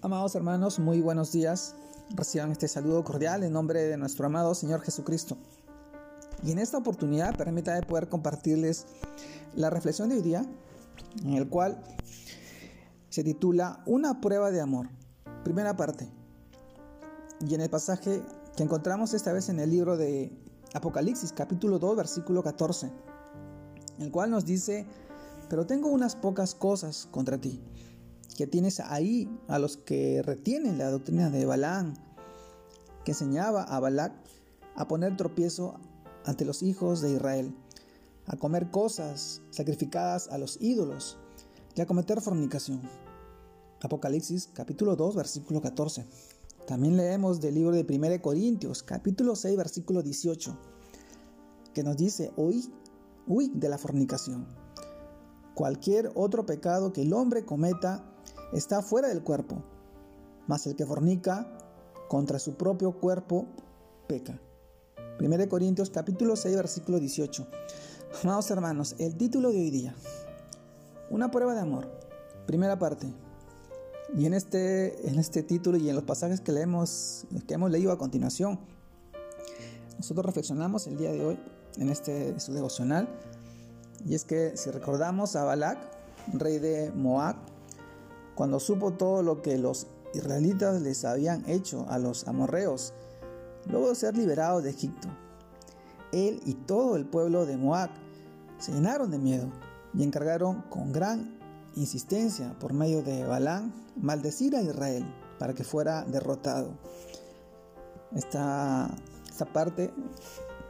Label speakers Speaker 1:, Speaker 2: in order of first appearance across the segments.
Speaker 1: Amados hermanos, muy buenos días. Reciban este saludo cordial en nombre de nuestro amado Señor Jesucristo. Y en esta oportunidad permítanme poder compartirles la reflexión de hoy día, en el cual se titula Una prueba de amor. Primera parte. Y en el pasaje que encontramos esta vez en el libro de Apocalipsis, capítulo 2, versículo 14, el cual nos dice, pero tengo unas pocas cosas contra ti que tienes ahí a los que retienen la doctrina de Balaam, que enseñaba a Balac a poner tropiezo ante los hijos de Israel, a comer cosas sacrificadas a los ídolos y a cometer fornicación. Apocalipsis capítulo 2 versículo 14. También leemos del libro de 1 Corintios capítulo 6 versículo 18, que nos dice, huí, huí de la fornicación. Cualquier otro pecado que el hombre cometa está fuera del cuerpo, mas el que fornica contra su propio cuerpo peca. 1 Corintios capítulo 6 versículo 18. Amados hermanos, el título de hoy día, una prueba de amor, primera parte. Y en este, en este título y en los pasajes que, leemos, que hemos leído a continuación, nosotros reflexionamos el día de hoy en este su devocional. Y es que si recordamos a Balak, rey de Moab, cuando supo todo lo que los israelitas les habían hecho a los amorreos, luego de ser liberados de Egipto. Él y todo el pueblo de Moab se llenaron de miedo y encargaron con gran insistencia por medio de Balán maldecir a Israel para que fuera derrotado. Esta, esta parte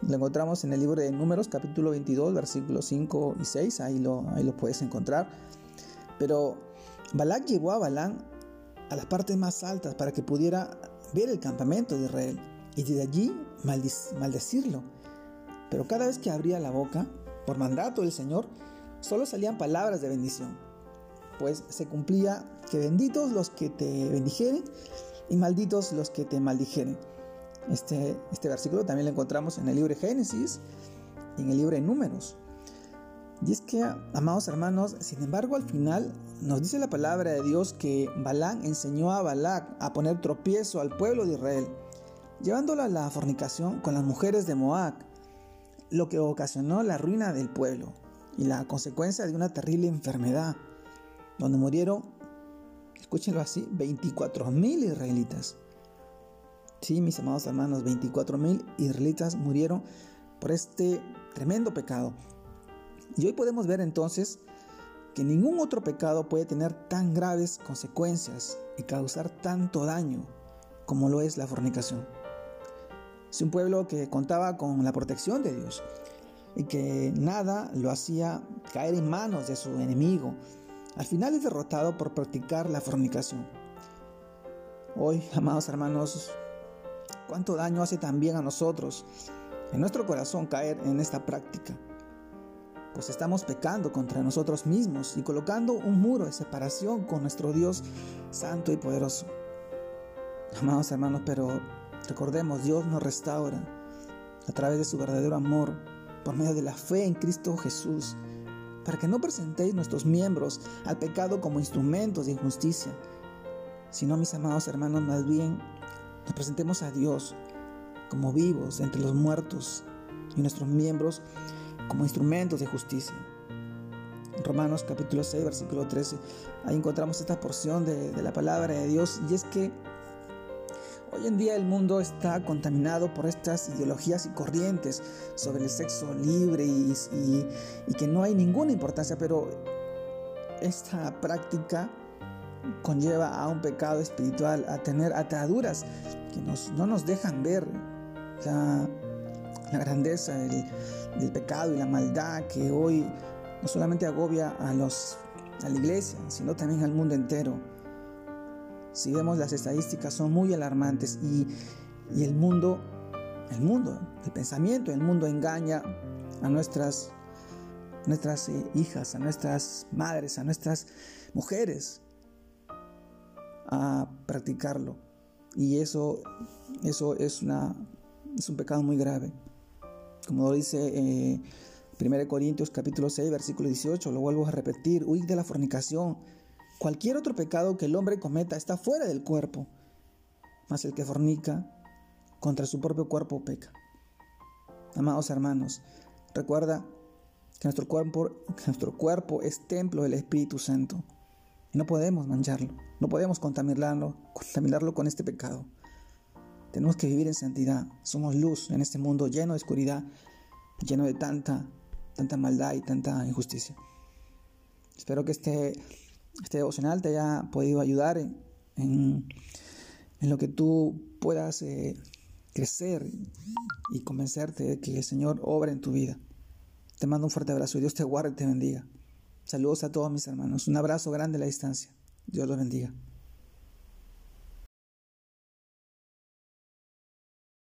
Speaker 1: la encontramos en el libro de Números capítulo 22 versículos 5 y 6, ahí lo, ahí lo puedes encontrar. Pero Balak llevó a Balán a las partes más altas para que pudiera ver el campamento de Israel y desde allí maldecirlo. Pero cada vez que abría la boca, por mandato del Señor, solo salían palabras de bendición, pues se cumplía que benditos los que te bendijeren y malditos los que te maldijeren. Este, este versículo también lo encontramos en el libro de Génesis y en el libro de Números. Y es que, amados hermanos, sin embargo al final nos dice la palabra de Dios que Balán enseñó a Balac a poner tropiezo al pueblo de Israel, llevándola a la fornicación con las mujeres de Moab, lo que ocasionó la ruina del pueblo y la consecuencia de una terrible enfermedad, donde murieron, escúchenlo así, 24 mil israelitas. Sí, mis amados hermanos, 24 mil israelitas murieron por este tremendo pecado. Y hoy podemos ver entonces que ningún otro pecado puede tener tan graves consecuencias y causar tanto daño como lo es la fornicación. Es un pueblo que contaba con la protección de Dios y que nada lo hacía caer en manos de su enemigo. Al final es derrotado por practicar la fornicación. Hoy, amados hermanos, cuánto daño hace también a nosotros, en nuestro corazón, caer en esta práctica pues estamos pecando contra nosotros mismos y colocando un muro de separación con nuestro Dios santo y poderoso. Amados hermanos, pero recordemos, Dios nos restaura a través de su verdadero amor por medio de la fe en Cristo Jesús, para que no presentéis nuestros miembros al pecado como instrumentos de injusticia, sino, mis amados hermanos, más bien nos presentemos a Dios como vivos entre los muertos y nuestros miembros como instrumentos de justicia. Romanos capítulo 6, versículo 13, ahí encontramos esta porción de, la palabra de Dios y es que Hoy en día el mundo está contaminado por estas ideologías y corrientes sobre el sexo libre y, que no hay ninguna importancia, pero esta práctica conlleva a un pecado espiritual, a tener ataduras que nos, no nos dejan ver la, la grandeza del, del pecado y la maldad que hoy no solamente agobia a, los, a la iglesia, sino también al mundo entero. Si vemos las estadísticas son muy alarmantes y, y el mundo, el mundo, el pensamiento, el mundo engaña a nuestras, nuestras eh, hijas, a nuestras madres, a nuestras mujeres a practicarlo. Y eso, eso es, una, es un pecado muy grave. Como dice eh, 1 Corintios capítulo 6, versículo 18, lo vuelvo a repetir, huid de la fornicación. cualquier otro pecado que el hombre cometa está fuera del cuerpo, mas el que fornica contra su propio cuerpo peca. Amados hermanos, recuerda que nuestro cuerpo, que nuestro cuerpo es templo del Espíritu Santo. Y no podemos mancharlo, no podemos contaminarlo, contaminarlo con este pecado. Tenemos que vivir en santidad. Somos luz en este mundo lleno de oscuridad, lleno de tanta, tanta maldad y tanta injusticia. Espero que este, este devocional te haya podido ayudar en, en, lo que tú puedas eh, crecer y convencerte de que el Señor obra en tu vida. Te mando un fuerte abrazo y Dios te guarde y te bendiga. Saludos a todos mis hermanos. Un abrazo grande a la distancia. Dios los bendiga.